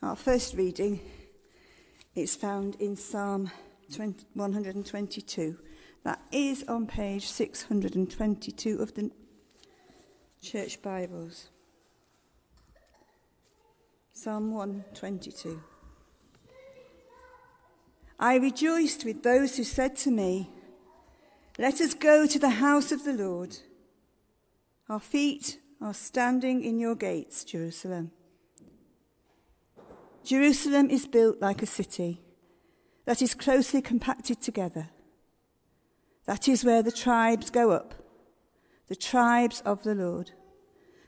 Our first reading is found in Psalm 20, 122. That is on page 622 of the Church Bibles. Psalm 122. I rejoiced with those who said to me, Let us go to the house of the Lord. Our feet are standing in your gates, Jerusalem. Jerusalem is built like a city that is closely compacted together. That is where the tribes go up, the tribes of the Lord,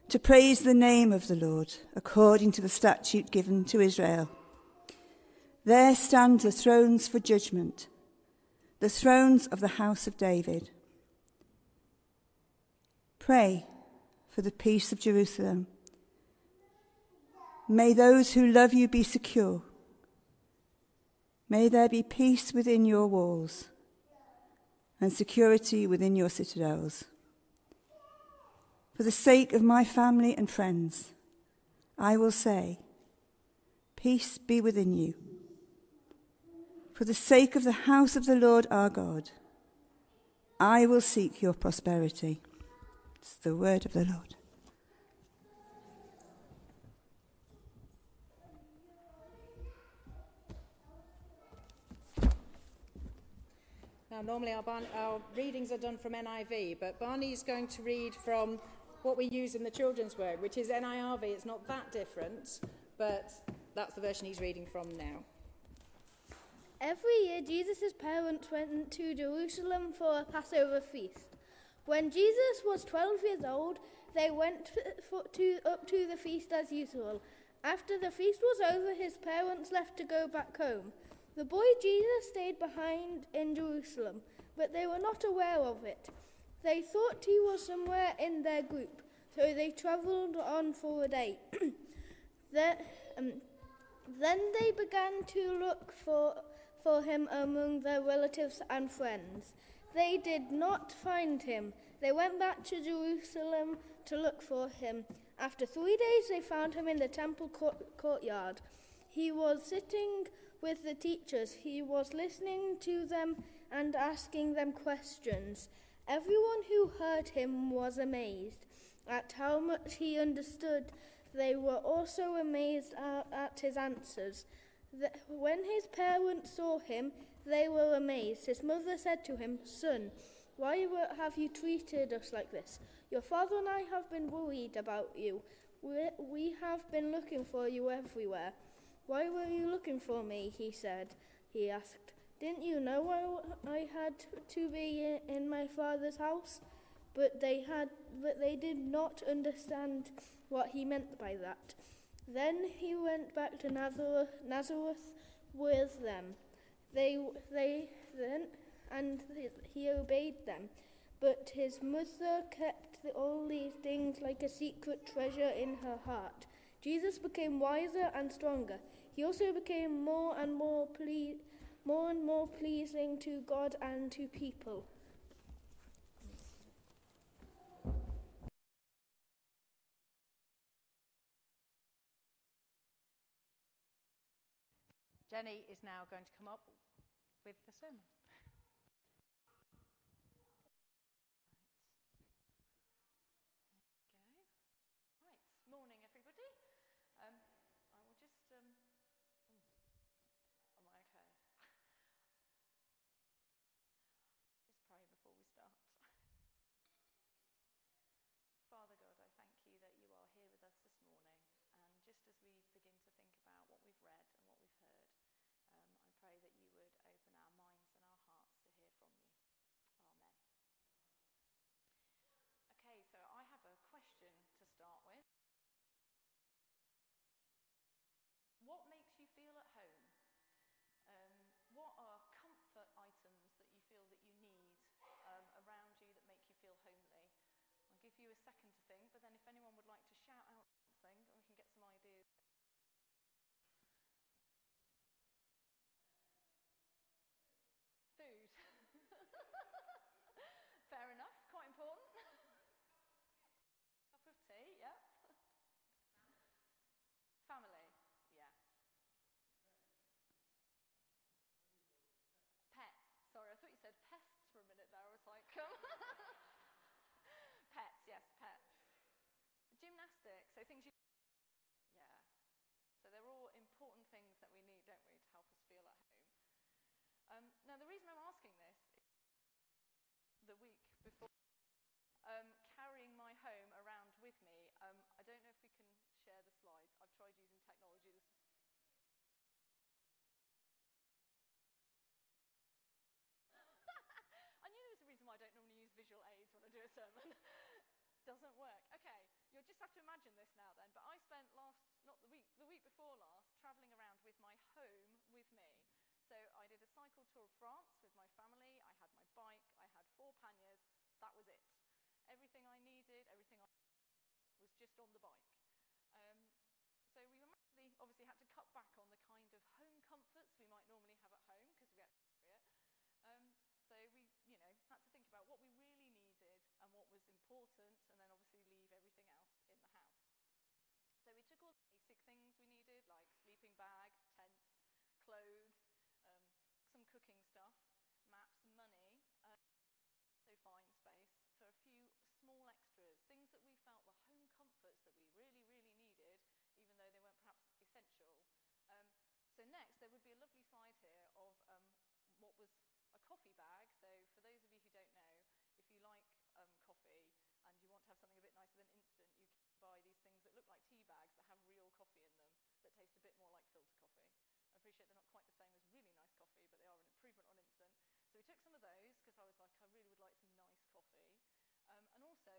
to praise the name of the Lord according to the statute given to Israel. There stand the thrones for judgment, the thrones of the house of David. Pray for the peace of Jerusalem. May those who love you be secure. May there be peace within your walls and security within your citadels. For the sake of my family and friends, I will say, Peace be within you. For the sake of the house of the Lord our God, I will seek your prosperity. It's the word of the Lord. Normally our, our, readings are done from NIV, but Barney is going to read from what we use in the children's word, which is NIRV. It's not that different, but that's the version he's reading from now. Every year, Jesus' parents went to Jerusalem for a Passover feast. When Jesus was 12 years old, they went to, up to the feast as usual. After the feast was over, his parents left to go back home. The boy Jesus stayed behind in Jerusalem, but they were not aware of it. They thought he was somewhere in their group, so they travelled on for a day. then, um, then they began to look for, for him among their relatives and friends. They did not find him. They went back to Jerusalem to look for him. After three days, they found him in the temple court- courtyard. He was sitting with the teachers. He was listening to them and asking them questions. Everyone who heard him was amazed at how much he understood. They were also amazed at, his answers. When his parents saw him, they were amazed. His mother said to him, Son, why have you treated us like this? Your father and I have been worried about you. We, we have been looking for you everywhere. Why were you looking for me? He said. He asked. Didn't you know I, I had to be in my father's house? But they had, but they did not understand what he meant by that. Then he went back to Nazareth, Nazareth with them. They, they then, and he obeyed them. But his mother kept all these things like a secret treasure in her heart. Jesus became wiser and stronger. He also became more and more ple- more and more pleasing to God and to people. Jenny is now going to come up with the sermon. Second to think, but then if anyone would like to shout out something, we can get some ideas. Food. Fair enough, quite important. Cup of tea, yeah. Family, yeah. now, the reason I'm asking this is the week before, um, carrying my home around with me. Um, I don't know if we can share the slides. I've tried using technology this I knew there was a reason why I don't normally use visual aids when I do a Doesn't work. Okay, you'll just have to imagine this now then. But I spent last, not the week, the week before last, travelling around with my home with me. So I did a cycle tour of France with my family. I had my bike. I had four panniers. That was it. Everything I needed, everything I was just on the bike. Um, so we obviously had to cut back on the kind of home comforts we might normally have at home because we had to it. Um, so we, you know, had to think about what we really needed and what was important, and then obviously leave everything else in the house. So we took all the basic things we needed, like sleeping bag, tents, clothes, um, some cooking stuff, maps money, uh, so find space for a few small extras, things that we felt were home comforts that we really, really needed, even though they weren't perhaps essential. Um, so next, there would be a lovely slide here of um, what was a coffee bag. So for those of you to have something a bit nicer than instant, you can buy these things that look like tea bags that have real coffee in them that taste a bit more like filter coffee. I appreciate they're not quite the same as really nice coffee, but they are an improvement on instant. So we took some of those because I was like, I really would like some nice coffee. Um, and also,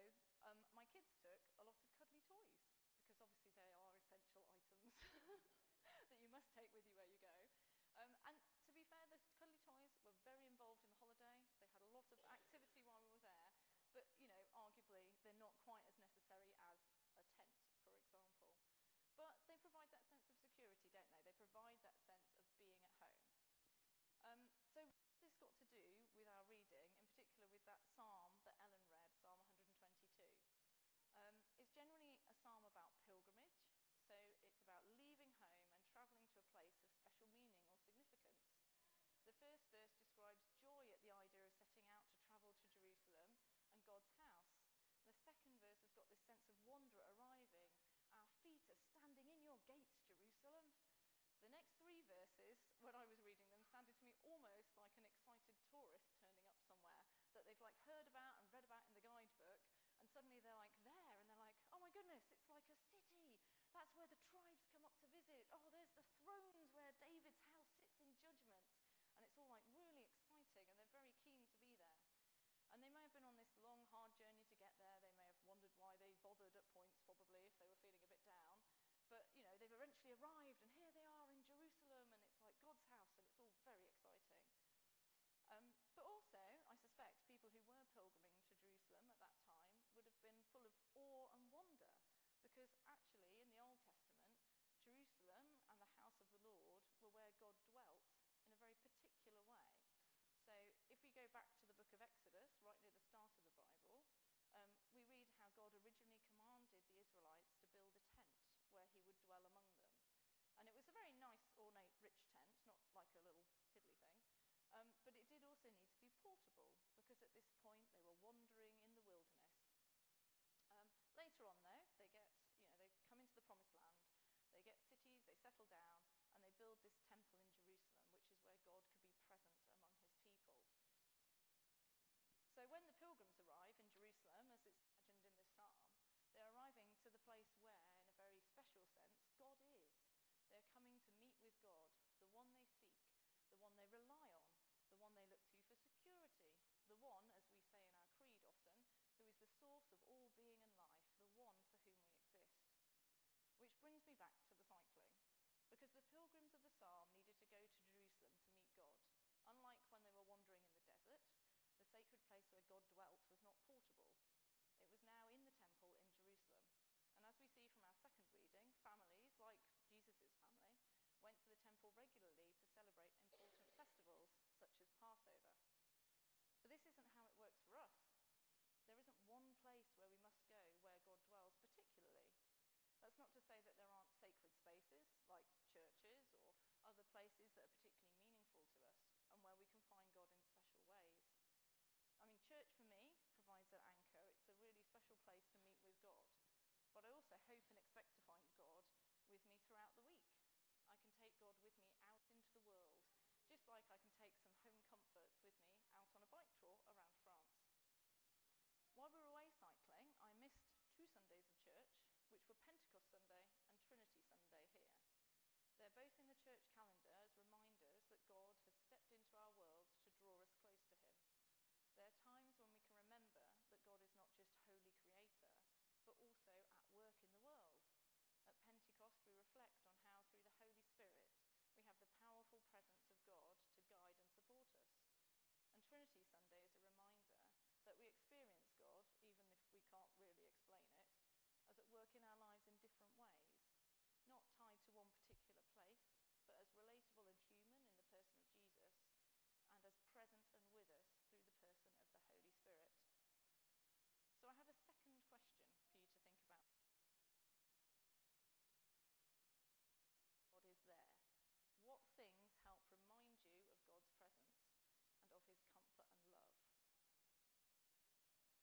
um, my kids took a lot of cuddly toys because obviously they are essential items that you must take with you where you go. Um, and but you know, arguably, they're not quite as necessary as a tent, for example. But they provide that sense of security, don't they? They provide that sense of being at home. Um, so what has this got to do with our reading, in particular with that psalm that Ellen read, Psalm 122? Um, it's generally a psalm about pilgrimage, so it's about leaving home and travelling to a place of special meaning or significance. The first verse describes joy at the idea of setting out to travel to Jerusalem and God's house. The second verse has got this sense of wonder arriving. Our feet are standing in your gates, Jerusalem. The next three verses, when I was reading them, sounded to me almost like an excited tourist turning up somewhere that they've like heard about and read about in the guidebook, and suddenly they're like there, and they're like, oh my goodness, it's like a city. That's where the tribes come up to visit. Oh, there's the thrones where David's house sits in judgment, and it's all like really exciting, and they're very keen to be there. And they may have been on this long, hard journey to get there. They may have wondered why they bothered at points, probably, if they were feeling a bit down. But, you know, they've eventually arrived, and here they are in Jerusalem, and it's like God's house, and it's all very exciting. Um, but also, I suspect people who were pilgriming to Jerusalem at that time would have been full of awe and wonder, because actually, in the Old Testament, Jerusalem and the house of the Lord were where God dwelt in a very particular way. So, if we go back to the book of Exodus, right near the start of the Bible, um, we read how God originally commanded the Israelites to build a tent where he would dwell among them. And it was a very nice, ornate, rich tent, not like a little piddly thing. Um, but it did also need to be portable because at this point they were wandering in the wilderness. Um, later on, though, they get, you know, they come into the promised land, they get cities, they settle down, and they build this temple in Jerusalem, which is where God could be present among his people. So when the pilgrims arrive in Jerusalem, as it's imagined in this psalm, they're arriving to the place where, in a very special sense, God is. They're coming to meet with God, the one they seek, the one they rely on, the one they look to for security, the one, as we say in our creed often, who is the source of all being and life, the one for whom we exist. Which brings me back to the cycling, because the pilgrims of the psalm needed to go to Jerusalem to meet God. Unlike when they were wandering in the desert, the sacred place where God dwelt was not portable. It was now in the temple in Jerusalem. And as we see from our second reading, families, like Jesus' family, went to the temple regularly to celebrate important festivals, such as Passover. But this isn't how it works for us. There isn't one place where we must go where God dwells particularly. That's not to say that there aren't sacred spaces, like churches or other places that are particularly meaningful to us and where we can find God in special ways. I mean, church for me provides an anchor. It's a really special place to meet with God. But I also hope and expect to find God with me throughout the week. I can take God with me out into the world, like I can take some home comforts with me out on a bike tour around France. While we were away cycling, I missed two Sundays of church, which were Pentecost Sunday and Trinity Sunday here. They're both in the church calendar as reminders that God has stepped into our world to draw us close to Him. There are times when we can remember that God is not just holy creator, but also at work in the world. At Pentecost, we reflect on how, through the Holy Spirit, we have the powerful presence of God to guide and support us. And Trinity Sunday is a reminder that we experience God, even if we can't really explain it, as at work in our lives in different ways, not tied to one particular place, but as relatable and human in the person of Jesus, and as present and with us through the person of the Holy Spirit. So I have a second question for you to think about. God is there. What things help remind you of God's presence and of his comfort and love?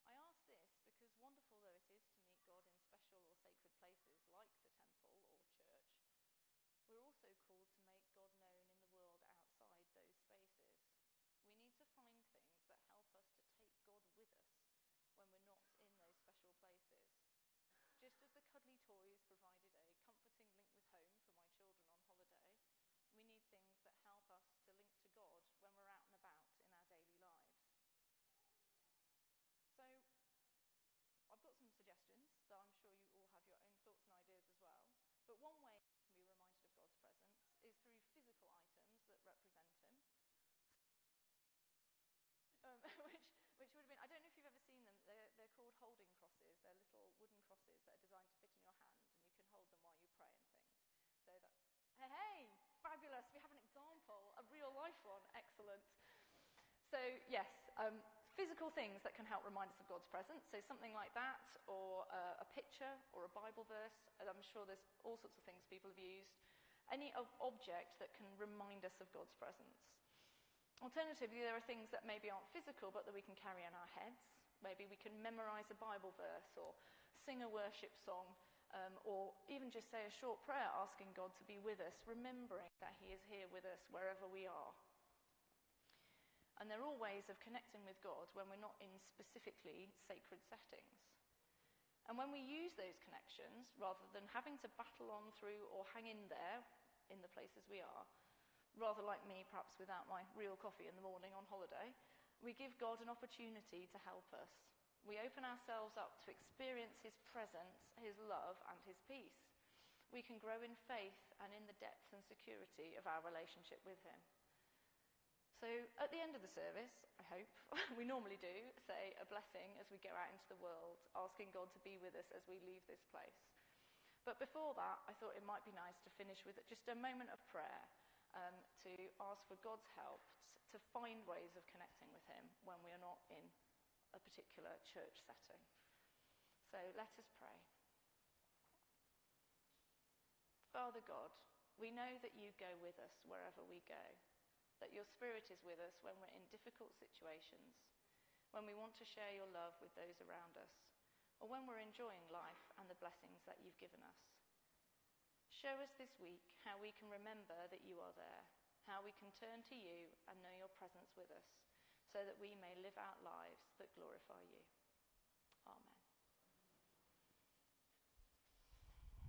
I ask this because, wonderful though it is to meet God in special or sacred places like the temple or church, we're also called to make God known in the world outside those spaces. We need to find things that help us to take God with us when we're not in those special places. Just as the cuddly toys provided a comforting link with home for my children on holiday, we need things that help us to link to God when we're out and about in our daily lives. So, I've got some suggestions, though I'm sure you all have your own thoughts and ideas as well. But one way you can be reminded of God's presence is through physical items that represent Him. Um, which, which would have been, I don't know if you've ever seen them, they're, they're called holding crosses. They're little wooden crosses that are designed to fit in your hand, and you can hold them while you pray and things. So that's, hey, hey, fabulous, we have an example, a real life one, excellent. So, yes, um, physical things that can help remind us of God's presence. So, something like that, or uh, a picture, or a Bible verse. I'm sure there's all sorts of things people have used. Any object that can remind us of God's presence. Alternatively, there are things that maybe aren't physical, but that we can carry in our heads. Maybe we can memorize a Bible verse, or sing a worship song, um, or even just say a short prayer asking God to be with us, remembering that He is here with us wherever we are. And there are all ways of connecting with God when we're not in specifically sacred settings. And when we use those connections, rather than having to battle on through or hang in there in the places we are, rather like me, perhaps without my real coffee in the morning on holiday, we give God an opportunity to help us. We open ourselves up to experience His presence, His love, and His peace. We can grow in faith and in the depth and security of our relationship with Him. So at the end of the service, I hope, we normally do say a blessing as we go out into the world, asking God to be with us as we leave this place. But before that, I thought it might be nice to finish with just a moment of prayer um, to ask for God's help to find ways of connecting with Him when we are not in a particular church setting. So let us pray. Father God, we know that you go with us wherever we go that your Spirit is with us when we're in difficult situations, when we want to share your love with those around us, or when we're enjoying life and the blessings that you've given us. Show us this week how we can remember that you are there, how we can turn to you and know your presence with us, so that we may live out lives that glorify you.